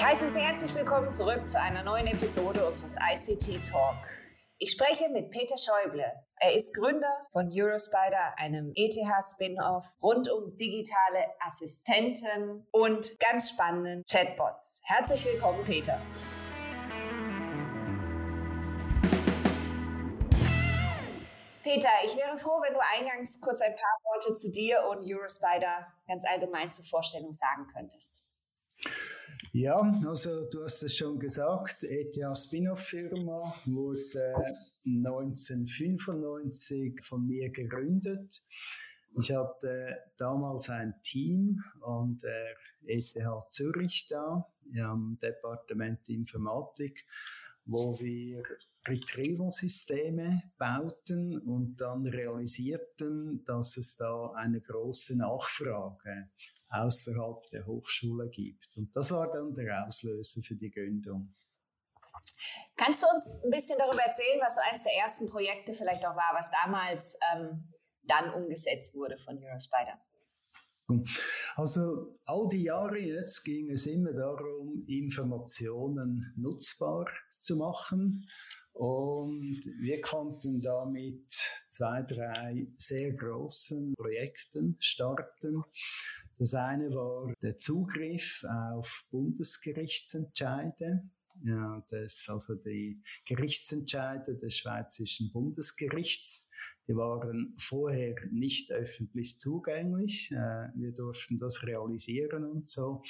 Ich heiße Sie herzlich willkommen zurück zu einer neuen Episode unseres ICT Talk. Ich spreche mit Peter Schäuble. Er ist Gründer von Eurospider, einem ETH-Spin-off rund um digitale Assistenten und ganz spannenden Chatbots. Herzlich willkommen, Peter. Peter, ich wäre froh, wenn du eingangs kurz ein paar Worte zu dir und Eurospider ganz allgemein zur Vorstellung sagen könntest. Ja, also du hast es schon gesagt, ETH Spin-off-Firma wurde 1995 von mir gegründet. Ich hatte damals ein Team an der ETH Zürich da, im Departement Informatik, wo wir Retrieval-Systeme bauten und dann realisierten, dass es da eine große Nachfrage außerhalb der Hochschule gibt. Und das war dann der Auslöser für die Gründung. Kannst du uns ein bisschen darüber erzählen, was so eines der ersten Projekte vielleicht auch war, was damals ähm, dann umgesetzt wurde von Eurospider? Also all die Jahre jetzt ging es immer darum, Informationen nutzbar zu machen. Und wir konnten damit zwei, drei sehr großen Projekten starten. Das eine war der Zugriff auf Bundesgerichtsentscheide. Ja, das, also die Gerichtsentscheide des Schweizerischen Bundesgerichts die waren vorher nicht öffentlich zugänglich. Äh, wir durften das realisieren und so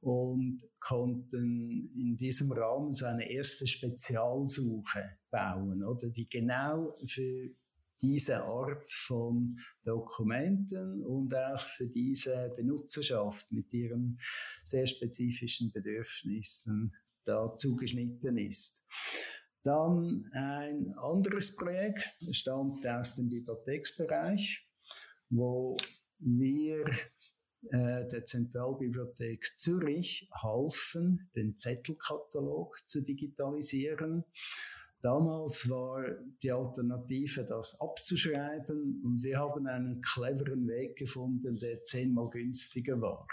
und konnten in diesem Rahmen so eine erste Spezialsuche bauen, oder die genau für diese Art von Dokumenten und auch für diese Benutzerschaft mit ihren sehr spezifischen Bedürfnissen da zugeschnitten ist. Dann ein anderes Projekt stammt aus dem Bibliotheksbereich, wo wir äh, der Zentralbibliothek Zürich halfen, den Zettelkatalog zu digitalisieren. Damals war die Alternative, das abzuschreiben und wir haben einen cleveren Weg gefunden, der zehnmal günstiger war.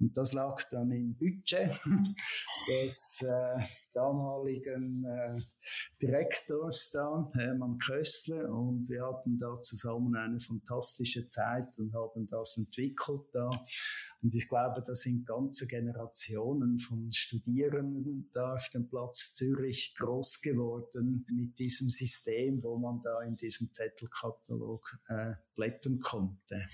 Und das lag dann im Budget des äh, damaligen äh, Direktors da, Hermann Köstler. Und wir hatten da zusammen eine fantastische Zeit und haben das entwickelt da. Und ich glaube, da sind ganze Generationen von Studierenden da auf dem Platz Zürich groß geworden mit diesem System, wo man da in diesem Zettelkatalog äh, blättern konnte.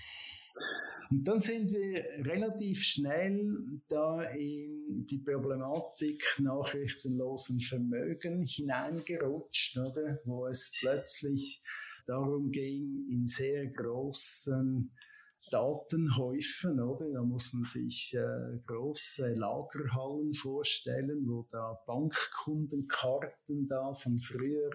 Und dann sind wir relativ schnell da in die Problematik nachrichtenlosen Vermögen hineingerutscht, oder? wo es plötzlich darum ging, in sehr großen Datenhäufen, oder? Da muss man sich äh, große Lagerhallen vorstellen, wo da Bankkundenkarten da von früher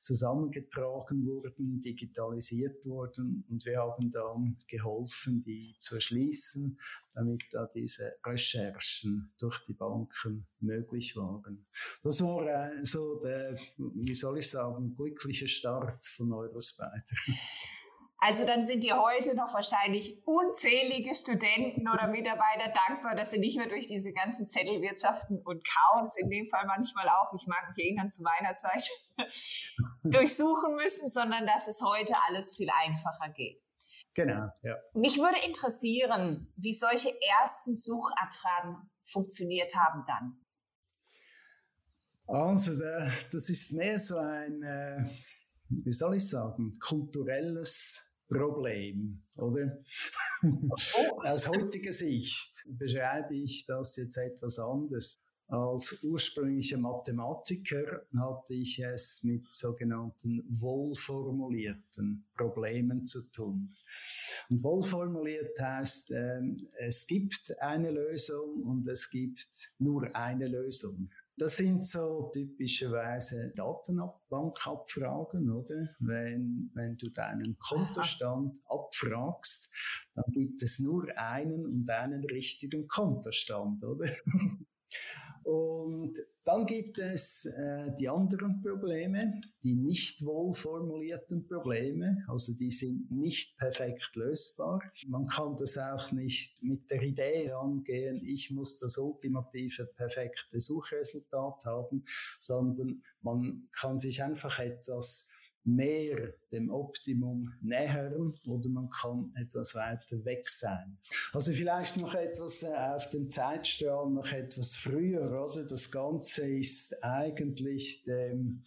zusammengetragen wurden, digitalisiert wurden und wir haben dann geholfen, die zu erschließen, damit da diese Recherchen durch die Banken möglich waren. Das war äh, so der, wie soll ich sagen, glückliche Start von Eurospider. Also dann sind dir heute noch wahrscheinlich unzählige Studenten oder Mitarbeiter dankbar, dass sie nicht mehr durch diese ganzen Zettelwirtschaften und Chaos, in dem Fall manchmal auch, ich mag mich erinnern zu meiner Zeit, durchsuchen müssen, sondern dass es heute alles viel einfacher geht. Genau, ja. Mich würde interessieren, wie solche ersten Suchabfragen funktioniert haben dann. Also, das ist mehr so ein, äh, wie soll ich sagen, kulturelles Problem, oder? Aus heutiger Sicht beschreibe ich das jetzt etwas anders. Als ursprünglicher Mathematiker hatte ich es mit sogenannten wohlformulierten Problemen zu tun. Und wohlformuliert heißt, äh, es gibt eine Lösung und es gibt nur eine Lösung. Das sind so typischerweise Datenbankabfragen, oder? Wenn, wenn du deinen Kontostand abfragst, dann gibt es nur einen und einen richtigen Kontostand, oder? Und dann gibt es äh, die anderen Probleme, die nicht wohl formulierten Probleme, also die sind nicht perfekt lösbar. Man kann das auch nicht mit der Idee angehen, ich muss das ultimative, perfekte Suchresultat haben, sondern man kann sich einfach etwas mehr dem Optimum nähern oder man kann etwas weiter weg sein. Also vielleicht noch etwas äh, auf dem Zeitstrahl, noch etwas früher, oder? Das Ganze ist eigentlich dem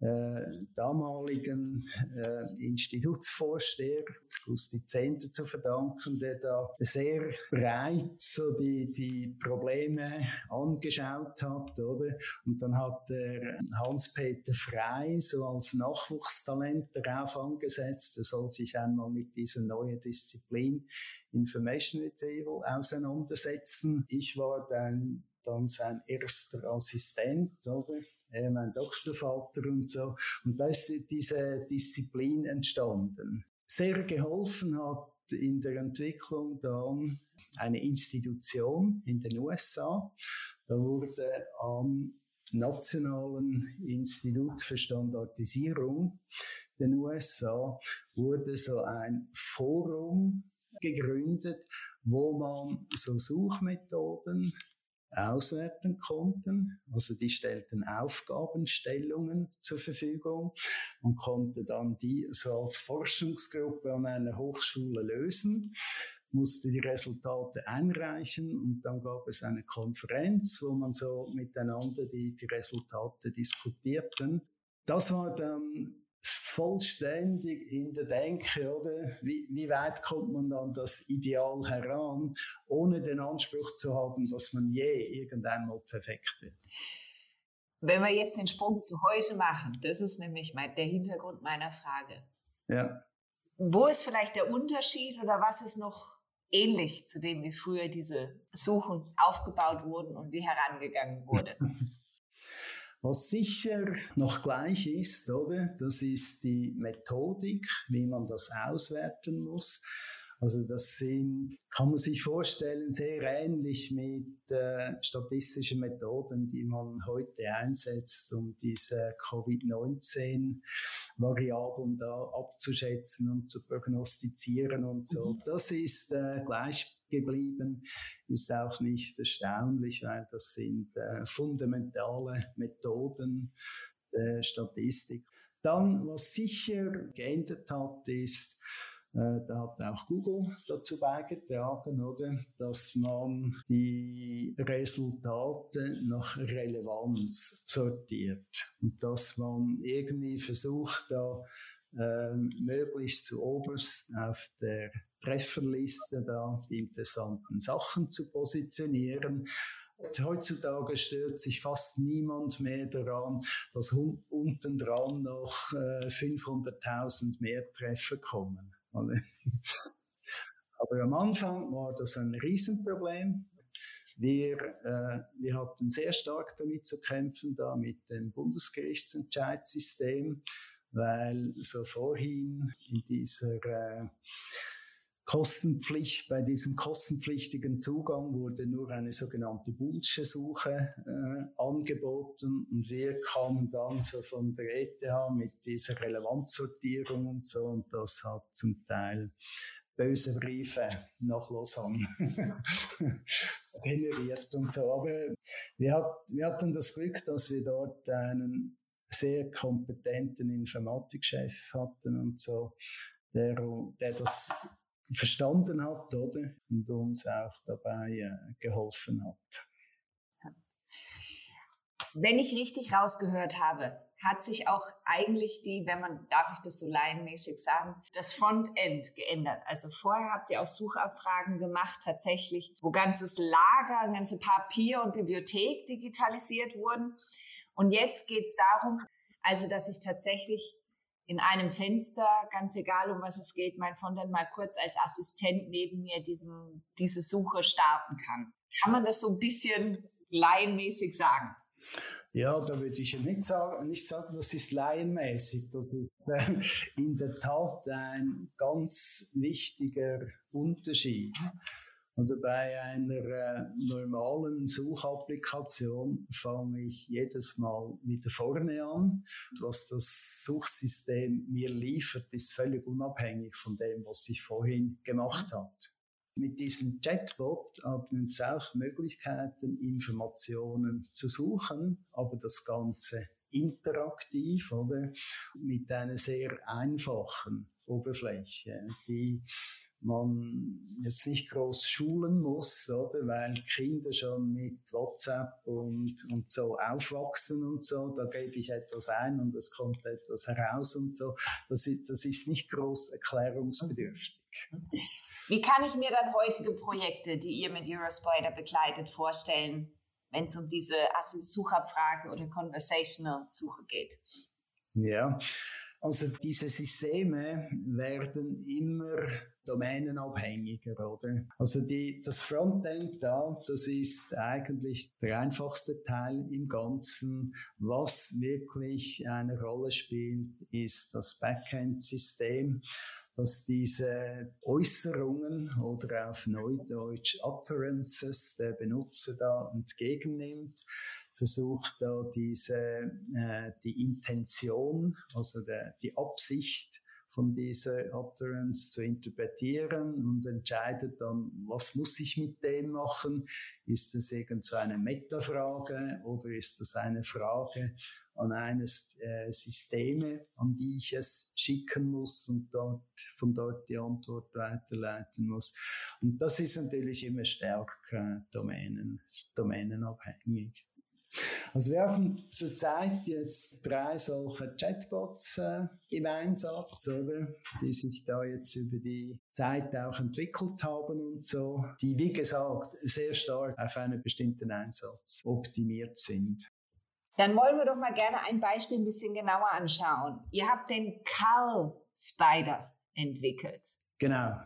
äh, damaligen äh, Institutsvorsteher Gusti Zenter zu verdanken, der da sehr breit so die, die Probleme angeschaut hat, oder? Und dann hat der Hans-Peter Frey so als Nachwuchstalent darauf angesetzt, er soll sich einmal mit dieser neuen Disziplin Information Retrieval auseinandersetzen. Ich war dann, dann sein erster Assistent, oder? Äh, mein Doktorvater und so. Und da ist diese Disziplin entstanden. Sehr geholfen hat in der Entwicklung dann eine Institution in den USA. Da wurde am Nationalen Institut für Standardisierung den USA wurde so ein Forum gegründet, wo man so Suchmethoden auswerten konnten. Also die stellten Aufgabenstellungen zur Verfügung und konnte dann die so als Forschungsgruppe an einer Hochschule lösen musste die Resultate einreichen und dann gab es eine Konferenz, wo man so miteinander die, die Resultate diskutierten. Das war dann vollständig in der Denke, oder? Wie, wie weit kommt man dann das Ideal heran, ohne den Anspruch zu haben, dass man je irgendeinmal perfekt wird? Wenn wir jetzt den Sprung zu heute machen, das ist nämlich mein, der Hintergrund meiner Frage. Ja. Wo ist vielleicht der Unterschied oder was ist noch ähnlich zu dem, wie früher diese Suchen aufgebaut wurden und wie herangegangen wurde? Was sicher noch gleich ist, oder? Das ist die Methodik, wie man das auswerten muss. Also das sind, kann man sich vorstellen, sehr ähnlich mit äh, statistischen Methoden, die man heute einsetzt, um diese Covid-19-Variablen da abzuschätzen und zu prognostizieren und so. Mhm. Das ist äh, gleich geblieben, ist auch nicht erstaunlich, weil das sind äh, fundamentale Methoden der Statistik. Dann, was sicher geändert hat, ist, äh, da hat auch Google dazu beigetragen, oder, dass man die Resultate nach Relevanz sortiert und dass man irgendwie versucht, da äh, möglichst zu oberst auf der Trefferliste da die interessanten Sachen zu positionieren. Und heutzutage stört sich fast niemand mehr daran, dass unten dran noch äh, 500.000 mehr Treffer kommen. Aber am Anfang war das ein Riesenproblem. Wir, äh, wir hatten sehr stark damit zu kämpfen, da mit dem Bundesgerichtsentscheidssystem, weil so vorhin in dieser äh, Kostenpflicht, bei diesem kostenpflichtigen Zugang wurde nur eine sogenannte Boolsche Suche äh, angeboten und wir kamen dann so von der ETH mit dieser Relevanzsortierung und so und das hat zum Teil böse Briefe nach Lausanne generiert und so. Aber wir, hat, wir hatten das Glück, dass wir dort einen sehr kompetenten Informatikchef hatten und so, der, der das verstanden hat, oder? Und uns auch dabei äh, geholfen hat. Wenn ich richtig rausgehört habe, hat sich auch eigentlich die, wenn man, darf ich das so laienmäßig sagen, das Frontend geändert. Also vorher habt ihr auch Suchabfragen gemacht, tatsächlich, wo ganzes Lager, ganze Papier und Bibliothek digitalisiert wurden. Und jetzt geht es darum, also dass ich tatsächlich in einem Fenster, ganz egal um was es geht, mein Fondant mal kurz als Assistent neben mir diesen, diese Suche starten kann. Kann man das so ein bisschen laienmäßig sagen? Ja, da würde ich nicht sagen, nicht sagen, das ist laienmäßig. Das ist äh, in der Tat ein ganz wichtiger Unterschied. Oder bei einer äh, normalen Suchapplikation fange ich jedes Mal wieder vorne an. Und was das Suchsystem mir liefert, ist völlig unabhängig von dem, was ich vorhin gemacht habe. Mit diesem Chatbot haben uns auch Möglichkeiten, Informationen zu suchen, aber das Ganze interaktiv, oder? Mit einer sehr einfachen Oberfläche, die man jetzt nicht groß schulen muss, oder? Weil Kinder schon mit WhatsApp und, und so aufwachsen und so. Da gebe ich etwas ein und es kommt etwas heraus und so. Das ist, das ist nicht groß erklärungsbedürftig. Wie kann ich mir dann heutige Projekte, die ihr mit Eurospider begleitet, vorstellen, wenn es um diese Suchabfrage oder Conversational Suche geht? Ja, also diese Systeme werden immer domänenabhängiger, oder? Also die, das Frontend da, das ist eigentlich der einfachste Teil im Ganzen. Was wirklich eine Rolle spielt, ist das Backend-System dass diese Äußerungen oder auf Neudeutsch Utterances der Benutzer da entgegennimmt, versucht da diese, äh, die Intention, also der, die Absicht von dieser Utterance zu interpretieren und entscheidet dann, was muss ich mit dem machen? Ist das irgend so eine Metafrage oder ist das eine Frage an eines äh, Systeme, an die ich es schicken muss und dort, von dort die Antwort weiterleiten muss? Und das ist natürlich immer stärker Domänen, domänenabhängig. Also wir haben zurzeit jetzt drei solche Chatbots äh, im Einsatz, oder? die sich da jetzt über die Zeit auch entwickelt haben und so, die wie gesagt sehr stark auf einen bestimmten Einsatz optimiert sind. Dann wollen wir doch mal gerne ein Beispiel ein bisschen genauer anschauen. Ihr habt den Carl Spider entwickelt. Genau.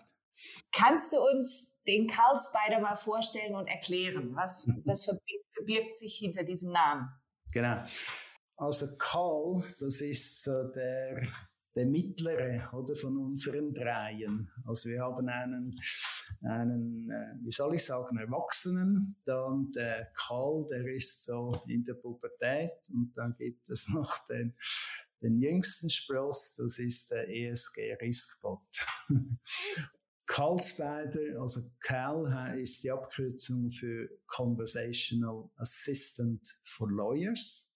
Kannst du uns den Carl Spider mal vorstellen und erklären? Was, was verbirgt verbirgt sich hinter diesem Namen? Genau. Also Karl, das ist äh, der, der mittlere oder von unseren dreien. Also wir haben einen, einen äh, wie soll ich sagen, Erwachsenen, dann der Karl, der ist so in der Pubertät und dann gibt es noch den, den jüngsten Spross, das ist der ESG Riskbot. Carlsbeider, also CAL ist die Abkürzung für Conversational Assistant for Lawyers.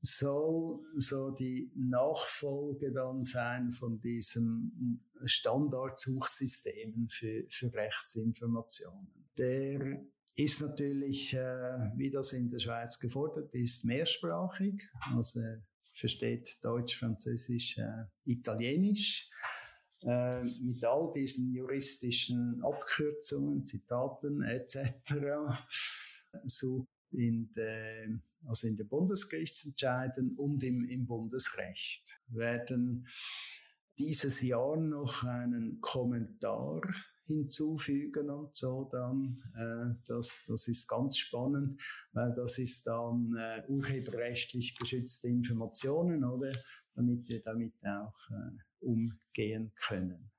Soll so die Nachfolge dann sein von diesen Standardsuchsystemen für, für Rechtsinformationen. Der ist natürlich, äh, wie das in der Schweiz gefordert ist, mehrsprachig. Also versteht Deutsch, Französisch, äh, Italienisch äh, mit all diesen juristischen Abkürzungen, Zitaten etc. so in der, also in den Bundesgerichtsentscheiden und im, im Bundesrecht werden dieses Jahr noch einen Kommentar hinzufügen und so dann. Äh, das, das ist ganz spannend, weil das ist dann äh, urheberrechtlich geschützte Informationen, oder? Damit wir damit auch äh, umgehen können.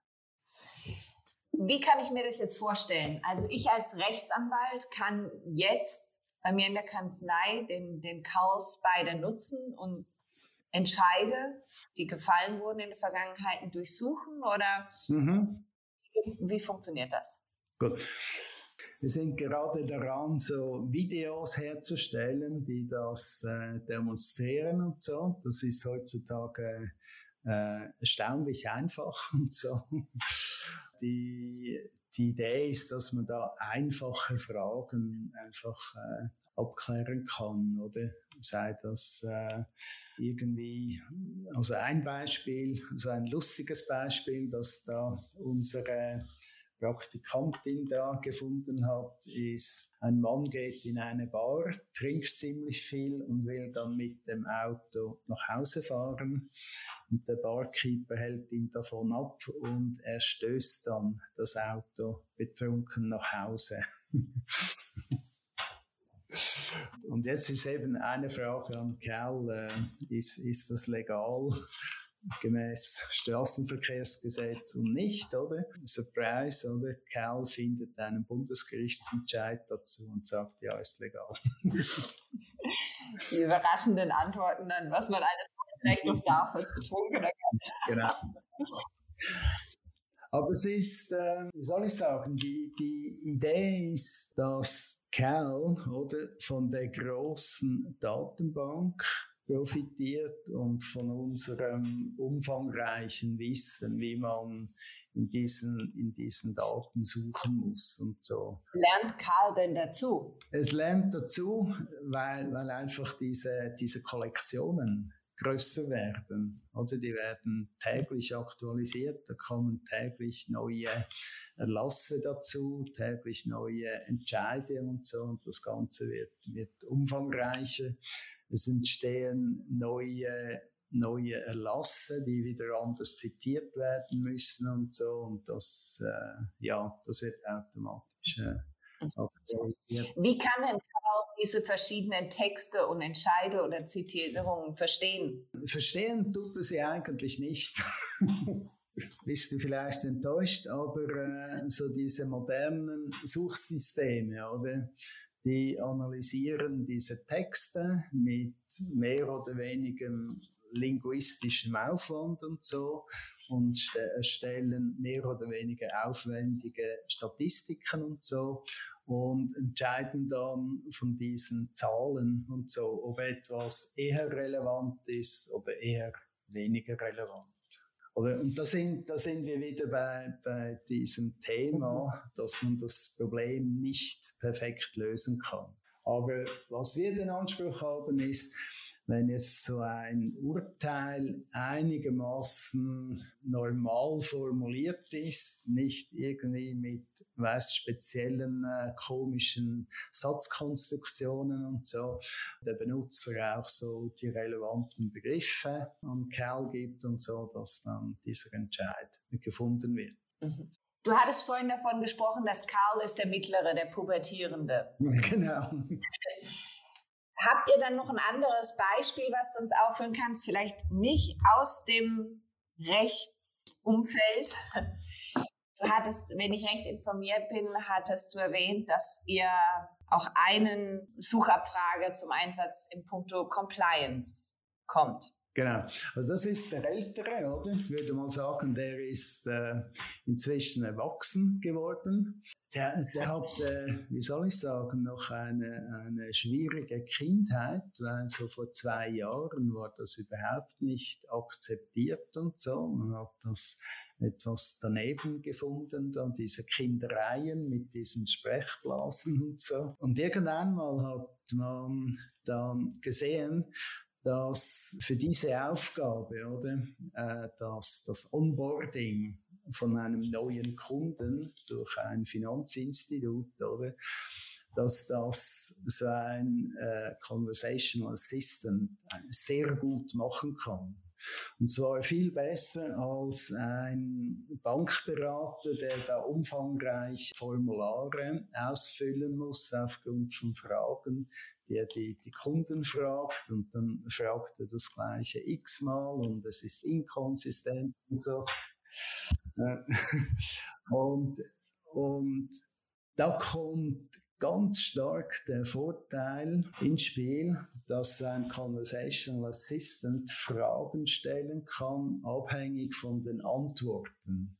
Wie kann ich mir das jetzt vorstellen? Also ich als Rechtsanwalt kann jetzt bei mir in der Kanzlei den, den Carl Spider nutzen und entscheide, die gefallen wurden in der Vergangenheit, durchsuchen oder mhm. wie, wie funktioniert das? Gut. Wir sind gerade daran, so Videos herzustellen, die das äh, demonstrieren und so. Das ist heutzutage äh, erstaunlich einfach und so. Die, die Idee ist, dass man da einfache Fragen einfach äh, abklären kann, oder? Sei das äh, irgendwie, also ein Beispiel, so ein lustiges Beispiel, dass da unsere Praktikantin da gefunden hat, ist, ein Mann geht in eine Bar, trinkt ziemlich viel und will dann mit dem Auto nach Hause fahren. Und der Barkeeper hält ihn davon ab und er stößt dann das Auto betrunken nach Hause. und jetzt ist eben eine Frage an Kerl, äh, ist, ist das legal? Gemäß Straßenverkehrsgesetz und nicht, oder? Surprise, oder? Cal findet einen Bundesgerichtsentscheid dazu und sagt, ja, ist legal. Die überraschenden Antworten dann, was man alles vielleicht noch darf als Betrunkener. Genau. Aber es ist, äh, wie soll ich sagen, die, die Idee ist, dass Cal oder von der großen Datenbank profitiert und von unserem umfangreichen Wissen, wie man in diesen, in diesen Daten suchen muss und so. Lernt Karl denn dazu? Es lernt dazu, weil, weil einfach diese, diese Kollektionen größer werden. Oder die werden täglich aktualisiert, da kommen täglich neue Erlasse dazu, täglich neue Entscheide und so und das Ganze wird, wird umfangreicher. Es entstehen neue, neue Erlasse, die wieder anders zitiert werden müssen und so. Und das, äh, ja, das wird automatisch äh, aktualisiert. Wie kann denn Karl diese verschiedenen Texte und Entscheide oder Zitierungen verstehen? Verstehen tut er sie eigentlich nicht. bist du vielleicht enttäuscht, aber äh, so diese modernen Suchsysteme, oder? Die analysieren diese Texte mit mehr oder weniger linguistischem Aufwand und so und erstellen mehr oder weniger aufwendige Statistiken und so und entscheiden dann von diesen Zahlen und so, ob etwas eher relevant ist oder eher weniger relevant. Oder, und da sind, da sind wir wieder bei, bei diesem Thema, mhm. dass man das Problem nicht perfekt lösen kann. Aber was wir den Anspruch haben, ist, wenn jetzt so ein Urteil einigermaßen normal formuliert ist, nicht irgendwie mit weiß, speziellen äh, komischen Satzkonstruktionen und so, der Benutzer auch so die relevanten Begriffe an Kerl gibt und so, dass dann dieser Entscheid gefunden wird. Mhm. Du hattest vorhin davon gesprochen, dass Karl ist der Mittlere, der Pubertierende. Genau. Habt ihr dann noch ein anderes Beispiel, was du uns aufführen kannst? Vielleicht nicht aus dem Rechtsumfeld. Du hattest, wenn ich recht informiert bin, hattest du erwähnt, dass ihr auch einen Suchabfrage zum Einsatz im Punkto Compliance kommt. Genau. Also das ist der Ältere, oder? Ich würde mal sagen, der ist äh, inzwischen erwachsen geworden. Der, der hat, äh, wie soll ich sagen, noch eine, eine schwierige Kindheit, weil so vor zwei Jahren war das überhaupt nicht akzeptiert und so. Man hat das etwas daneben gefunden, dann diese Kindereien mit diesen Sprechblasen und so. Und irgendwann mal hat man dann gesehen, dass für diese Aufgabe, oder, äh, dass das Onboarding von einem neuen Kunden durch ein Finanzinstitut, oder, dass das so ein äh, Conversational Assistant sehr gut machen kann. Und zwar viel besser als ein Bankberater, der da umfangreich Formulare ausfüllen muss aufgrund von Fragen, die er die, die Kunden fragt und dann fragt er das gleiche x-mal und es ist inkonsistent und so. Äh, und, und da kommt ganz stark der Vorteil ins Spiel, dass ein Conversational Assistant Fragen stellen kann, abhängig von den Antworten,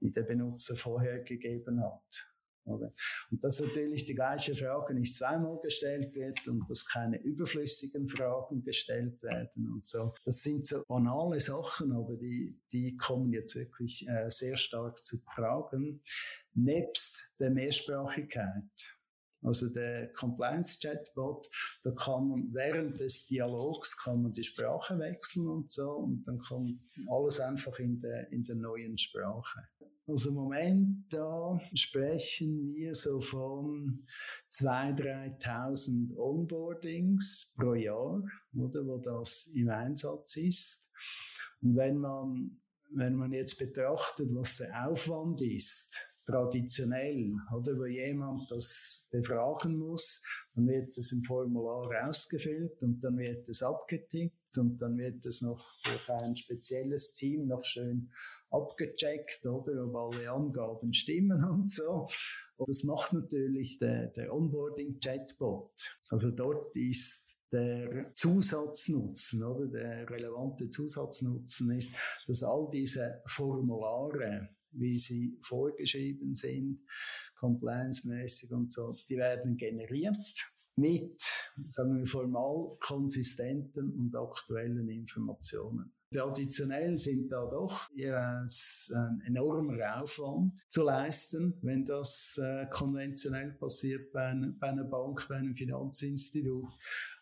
die der Benutzer vorher gegeben hat. Oder? Und dass natürlich die gleiche Frage nicht zweimal gestellt wird und dass keine überflüssigen Fragen gestellt werden und so. Das sind so banale Sachen, aber die, die kommen jetzt wirklich äh, sehr stark zu tragen, nebst der Mehrsprachigkeit. Also der Compliance Chatbot, da kann man während des Dialogs kann man die Sprache wechseln und so und dann kommt alles einfach in der, in der neuen Sprache. Also im Moment da sprechen wir so von 2.000, 3.000 Onboardings pro Jahr, oder, wo das im Einsatz ist. Und wenn man, wenn man jetzt betrachtet, was der Aufwand ist, traditionell, oder, wo jemand das befragen muss, dann wird das im Formular ausgefüllt und dann wird es abgetippt und dann wird es noch durch ein spezielles Team noch schön abgecheckt, oder, ob alle Angaben stimmen und so. Und das macht natürlich der, der Onboarding-Chatbot. Also dort ist der Zusatznutzen, oder der relevante Zusatznutzen ist, dass all diese Formulare, wie sie vorgeschrieben sind, compliance-mäßig und so, die werden generiert mit, sagen wir, formal konsistenten und aktuellen Informationen. Traditionell sind da doch jeweils ein enormer Aufwand zu leisten, wenn das äh, konventionell passiert bei, ein, bei einer Bank, bei einem Finanzinstitut.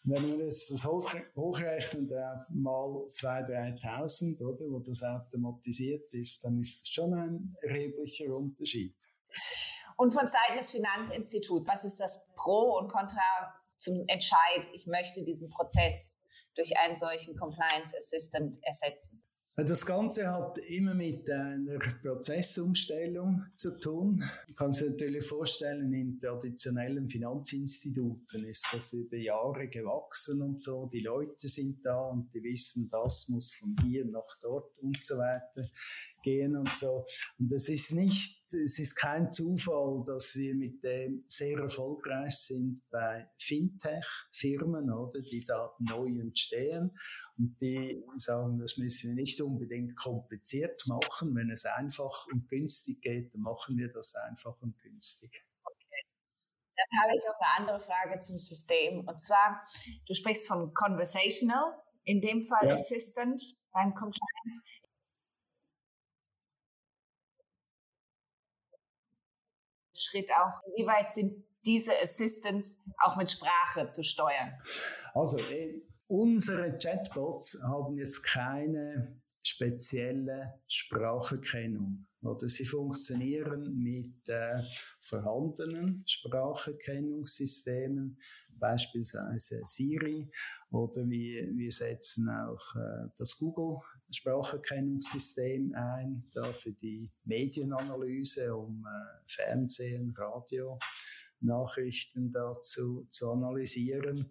Wenn man das, das hochrechnet auf mal 2.000, 3.000, oder, wo das automatisiert ist, dann ist das schon ein erheblicher Unterschied. Und von Seiten des Finanzinstituts, was ist das Pro und Contra zum Entscheid, ich möchte diesen Prozess durch einen solchen Compliance Assistant ersetzen? Das Ganze hat immer mit einer Prozessumstellung zu tun. Ich kann sich natürlich vorstellen, in traditionellen Finanzinstituten ist das über Jahre gewachsen und so. Die Leute sind da und die wissen, das muss von hier nach dort und so weiter gehen und so. Und es ist nicht, es ist kein Zufall, dass wir mit dem sehr erfolgreich sind bei Fintech-Firmen, oder, die da neu entstehen und die sagen, das müssen wir nicht unbedingt kompliziert machen. Wenn es einfach und günstig geht, dann machen wir das einfach und günstig. Dann habe ich noch eine andere Frage zum System. Und zwar, du sprichst von Conversational, in dem Fall ja. Assistant beim Compliance. Schritt auch, wie weit sind diese Assistants auch mit Sprache zu steuern? Also, äh, unsere Chatbots haben jetzt keine spezielle Spracherkennung. Oder sie funktionieren mit äh, vorhandenen Spracherkennungssystemen, beispielsweise Siri, oder wir, wir setzen auch äh, das Google Spracherkennungssystem ein, da für die Medienanalyse, um äh, Fernsehen, Radio, Nachrichten dazu zu analysieren.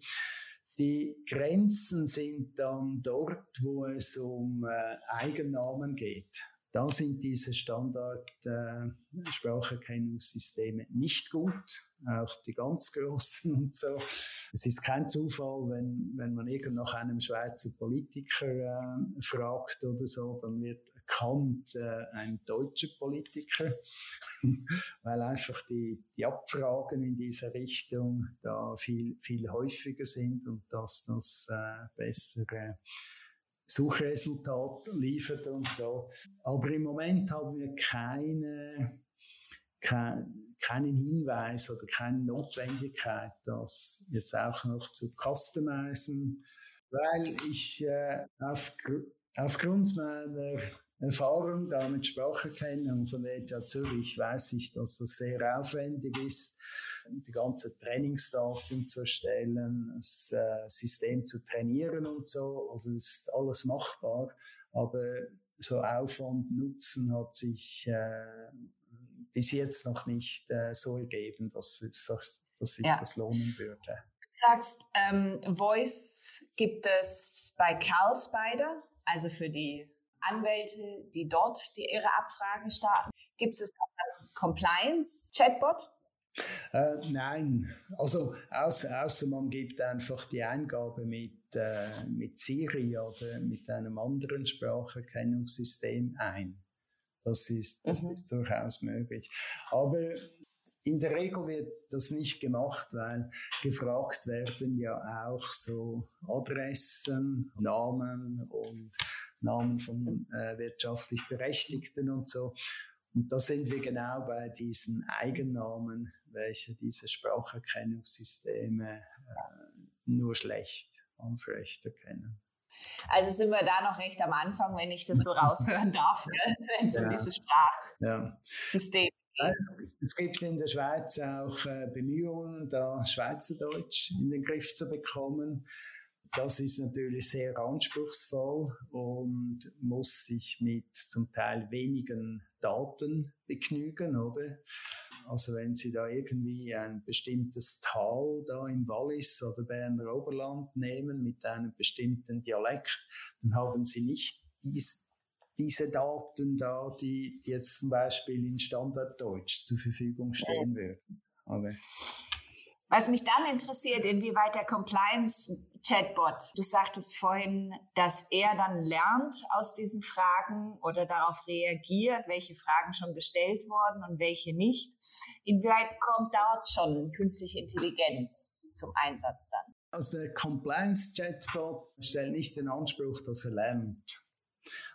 Die Grenzen sind dann dort, wo es um äh, Eigennamen geht. Da sind diese Standard-Spracherkennungssysteme äh, nicht gut, auch die ganz großen und so. Es ist kein Zufall, wenn, wenn man irgend nach einem Schweizer Politiker äh, fragt oder so, dann wird erkannt äh, ein deutscher Politiker, weil einfach die, die Abfragen in dieser Richtung da viel, viel häufiger sind und dass das äh, bessere Suchresultat liefert und so. Aber im Moment haben wir keine, kein, keinen Hinweis oder keine Notwendigkeit, das jetzt auch noch zu customizen, weil ich äh, auf, aufgrund meiner Erfahrung da mit Spracherkennung von ETH Zürich weiß ich, dass das sehr aufwendig ist die ganze Trainingsdaten zu erstellen, das äh, System zu trainieren und so. Also es ist alles machbar, aber so Aufwand, Nutzen hat sich äh, bis jetzt noch nicht äh, so ergeben, dass, dass, dass sich ja. das lohnen würde. Du sagst, ähm, Voice gibt es bei Carl Spider, also für die Anwälte, die dort die, ihre Abfrage starten. Gibt es Compliance-Chatbot? Äh, nein, also außer, außer man gibt einfach die Eingabe mit, äh, mit Siri oder mit einem anderen Spracherkennungssystem ein. Das ist, das mhm. ist durchaus möglich. Aber in der Regel wird das nicht gemacht, weil gefragt werden ja auch so Adressen, Namen und Namen von äh, wirtschaftlich Berechtigten und so. Und da sind wir genau bei diesen Eigennamen, welche diese Spracherkennungssysteme äh, nur schlecht uns recht erkennen. Also sind wir da noch recht am Anfang, wenn ich das so raushören darf, ne? wenn es ja. um diese Sprachsysteme ja. geht. Es, gibt in der Schweiz auch äh, Bemühungen, da Schweizerdeutsch in den Griff zu bekommen. Das ist natürlich sehr anspruchsvoll und muss sich mit zum Teil wenigen Daten begnügen, oder? Also wenn Sie da irgendwie ein bestimmtes Tal da im Wallis oder Berner Oberland nehmen mit einem bestimmten Dialekt, dann haben Sie nicht dies, diese Daten da, die, die jetzt zum Beispiel in Standarddeutsch zur Verfügung stehen würden. Aber was mich dann interessiert, inwieweit der Compliance-Chatbot, du sagtest vorhin, dass er dann lernt aus diesen Fragen oder darauf reagiert, welche Fragen schon gestellt wurden und welche nicht. Inwieweit kommt dort schon künstliche Intelligenz zum Einsatz dann? Also der Compliance-Chatbot stellt nicht den Anspruch, dass er lernt.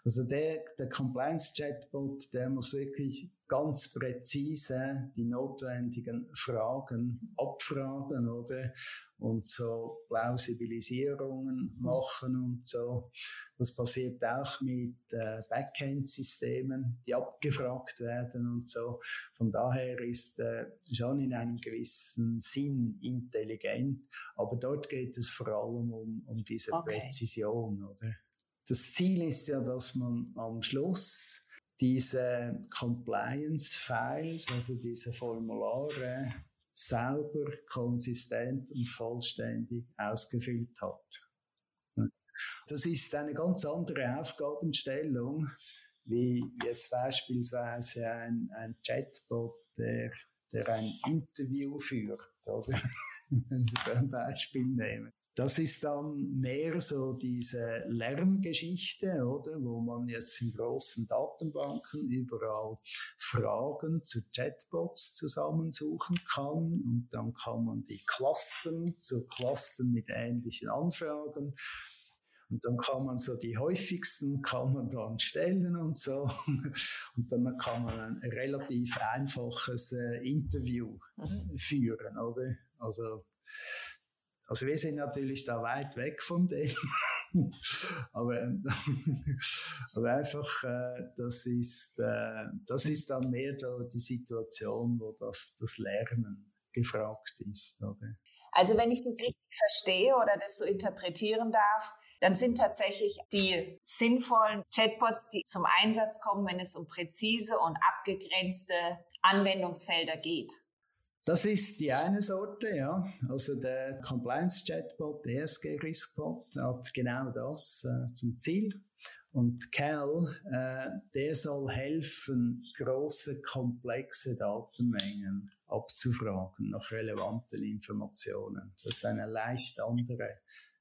Also der, der Compliance-Chatbot, der muss wirklich ganz präzise die notwendigen Fragen abfragen, oder? Und so Plausibilisierungen machen und so. Das passiert auch mit äh, Backend-Systemen, die abgefragt werden und so. Von daher ist äh, schon in einem gewissen Sinn intelligent, aber dort geht es vor allem um, um diese okay. Präzision, oder? Das Ziel ist ja, dass man am Schluss diese Compliance-Files, also diese Formulare, sauber, konsistent und vollständig ausgefüllt hat. Das ist eine ganz andere Aufgabenstellung, wie jetzt beispielsweise ein, ein Chatbot, der, der ein Interview führt, oder? Wenn wir so ein Beispiel nehmen. Das ist dann mehr so diese Lerngeschichte, oder, wo man jetzt in großen Datenbanken überall Fragen zu Chatbots zusammensuchen kann und dann kann man die clustern zu Clustern mit ähnlichen Anfragen. Und dann kann man so die häufigsten kann man dann stellen und so. Und dann kann man ein relativ einfaches äh, Interview mhm. führen, oder? Also also wir sind natürlich da weit weg von dem. aber, aber einfach, äh, das, ist, äh, das ist dann mehr so die Situation, wo das, das Lernen gefragt ist. Oder? Also wenn ich das richtig verstehe oder das so interpretieren darf, dann sind tatsächlich die sinnvollen Chatbots, die zum Einsatz kommen, wenn es um präzise und abgegrenzte Anwendungsfelder geht. Das ist die eine Sorte, ja. Also der Compliance Chatbot, der ESG Riskbot, hat genau das äh, zum Ziel. Und Cal, äh, der soll helfen, große, komplexe Datenmengen abzufragen nach relevanten Informationen. Das ist eine leicht andere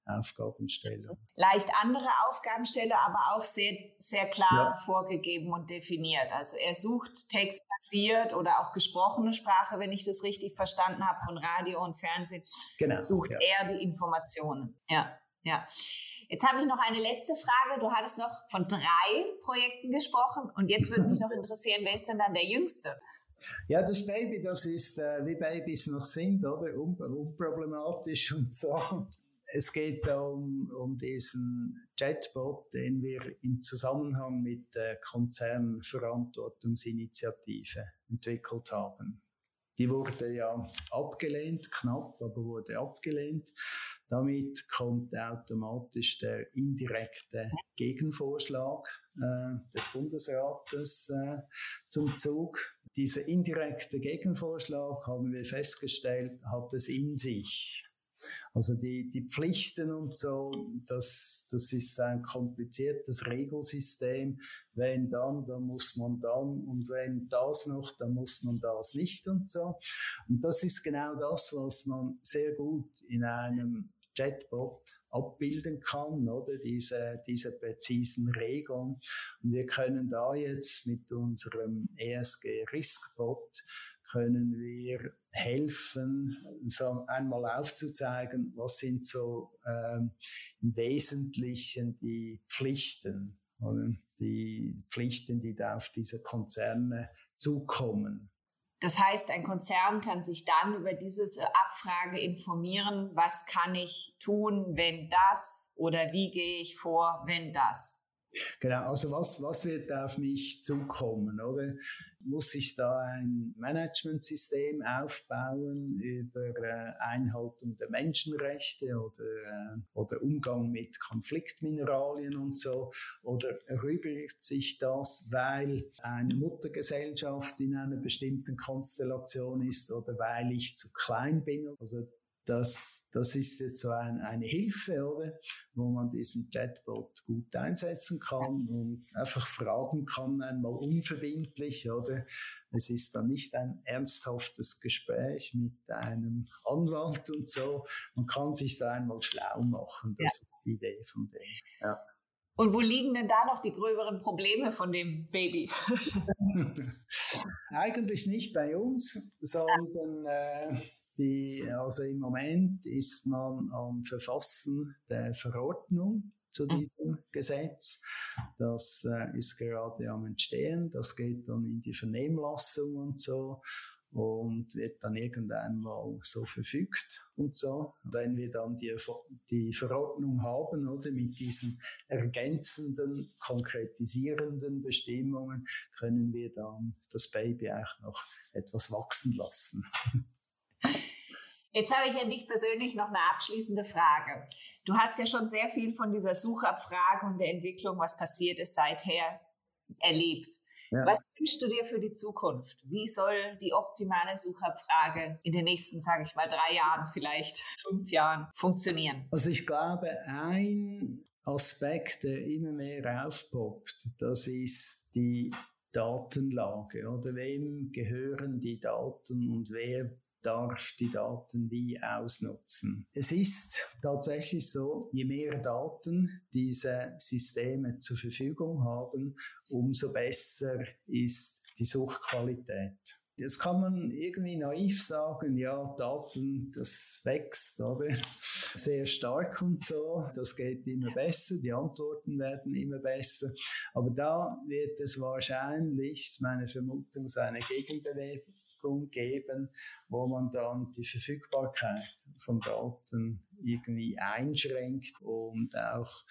Aufgabenstellung. Leicht andere Aufgabenstellung, aber auch sehr, sehr klar ja. vorgegeben und definiert. Also er sucht textbasiert oder auch gesprochene Sprache, wenn ich das richtig verstanden habe, von Radio und Fernsehen, genau, sucht ja. er die Informationen. Ja, ja. Jetzt habe ich noch eine letzte Frage. Du hattest noch von drei Projekten gesprochen und jetzt würde mich noch interessieren, wer ist denn dann der Jüngste? Ja, das Baby, das ist, äh, wie Babys noch sind, oder? Un unproblematisch und so. Es geht da um, um diesen Chatbot, den wir im Zusammenhang mit der Konzernverantwortungsinitiative entwickelt haben. Die wurde ja abgelehnt, knapp, aber wurde abgelehnt. Damit kommt automatisch der indirekte Gegenvorschlag äh, des Bundesrates äh, zum Zug. Dieser indirekte Gegenvorschlag, haben wir festgestellt, hat es in sich. Also die, die Pflichten und so, das, das ist ein kompliziertes Regelsystem. Wenn dann, dann muss man dann und wenn das noch, dann muss man das nicht und so. Und das ist genau das, was man sehr gut in einem Chatbot abbilden kann, oder diese, diese präzisen Regeln. Und wir können da jetzt mit unserem ESG Riskbot können wir helfen, so einmal aufzuzeigen, was sind so ähm, im Wesentlichen die Pflichten, oder? die Pflichten, die da auf diese Konzerne zukommen. Das heißt, ein Konzern kann sich dann über diese Abfrage informieren, was kann ich tun, wenn das oder wie gehe ich vor, wenn das. Genau, also was, was wird auf mich zukommen, oder? Muss ich da ein Managementsystem aufbauen über äh, Einhaltung der Menschenrechte oder, äh, oder Umgang mit Konfliktmineralien und so? Oder erübrigt sich das, weil eine Muttergesellschaft in einer bestimmten Konstellation ist oder weil ich zu klein bin? Also das das ist jetzt so ein, eine Hilfe, oder? Wo man diesen Chatbot gut einsetzen kann und einfach fragen kann, einmal unverbindlich, oder? Es ist dann nicht ein ernsthaftes Gespräch mit einem Anwalt und so. Man kann sich da einmal schlau machen. Das ja. ist die Idee von dem. Ja. Und wo liegen denn da noch die gröberen Probleme von dem Baby? Eigentlich nicht bei uns, sondern äh, die, also im Moment ist man am Verfassen der Verordnung zu mhm. diesem Gesetz. Das äh, ist gerade am Entstehen. Das geht dann in die Vernehmlassung und so und wird dann irgendwann mal so verfügt und so. Wenn wir dann die, die Verordnung haben oder mit diesen ergänzenden, konkretisierenden Bestimmungen, können wir dann das Baby auch noch etwas wachsen lassen. Jetzt habe ich an dich persönlich noch eine abschließende Frage. Du hast ja schon sehr viel von dieser Suchabfrage und der Entwicklung, was passiert ist, seither erlebt. Ja. Was wünschst du dir für die Zukunft? Wie soll die optimale Suchabfrage in den nächsten, sage ich mal, drei Jahren, vielleicht fünf Jahren funktionieren? Also ich glaube, ein Aspekt, der immer mehr aufpoppt, das ist die Datenlage oder wem gehören die Daten und wer darf die Daten wie ausnutzen. Es ist tatsächlich so, je mehr Daten diese Systeme zur Verfügung haben, umso besser ist die Suchqualität. Jetzt kann man irgendwie naiv sagen, ja, Daten, das wächst, oder? Sehr stark und so, das geht immer besser, die Antworten werden immer besser. Aber da wird es wahrscheinlich, meine Vermutung, so eine Gegenbewegung Entwicklung geben, wo man dann die Verfügbarkeit von Daten irgendwie einschränkt und auch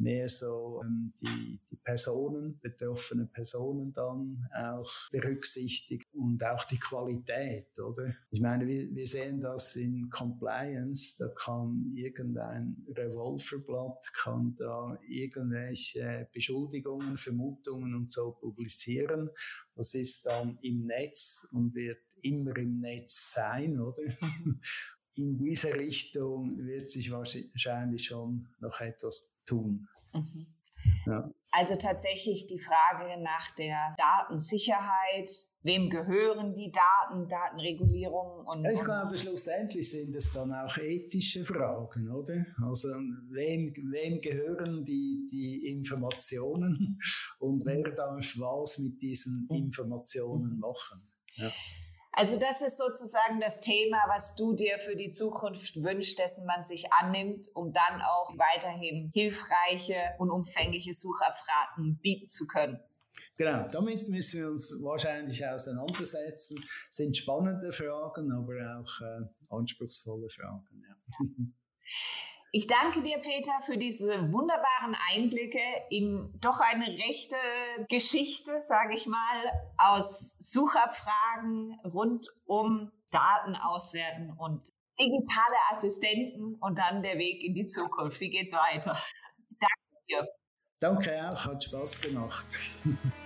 mehr so ähm, die, die Personen, betroffene Personen dann auch berücksichtigt und auch die Qualität, oder? Ich meine, wir, wir sehen das in Compliance, da kann irgendein Revolverblatt, kann da irgendwelche Beschuldigungen, Vermutungen und so publizieren. Das ist dann im Netz und wird immer im Netz sein, oder? in diese Richtung wird sich wahrscheinlich schon noch etwas tun. Mhm. Ja. Also tatsächlich die Frage nach der Datensicherheit, wem gehören die Daten, Datenregulierung und. ich glaube, schlussendlich sind es dann auch ethische Fragen, oder? Also wem, wem gehören die, die Informationen und wer darf was mit diesen mhm. Informationen machen? Ja. Also das ist sozusagen das Thema, was du dir für die Zukunft wünschst, dessen man sich annimmt, um dann auch weiterhin hilfreiche und umfängliche Suchabfragen bieten zu können. Genau, damit müssen wir uns wahrscheinlich auseinandersetzen. Das sind spannende Fragen, aber auch äh, anspruchsvolle Fragen. Ja. Ich danke dir, Peter, für diese wunderbaren Einblicke in doch eine rechte Geschichte, sage ich mal, aus Suchabfragen rund um Daten auswerten und digitale Assistenten und dann der Weg in die Zukunft. Wie geht's weiter? Danke dir. Danke auch, hat Spaß gemacht.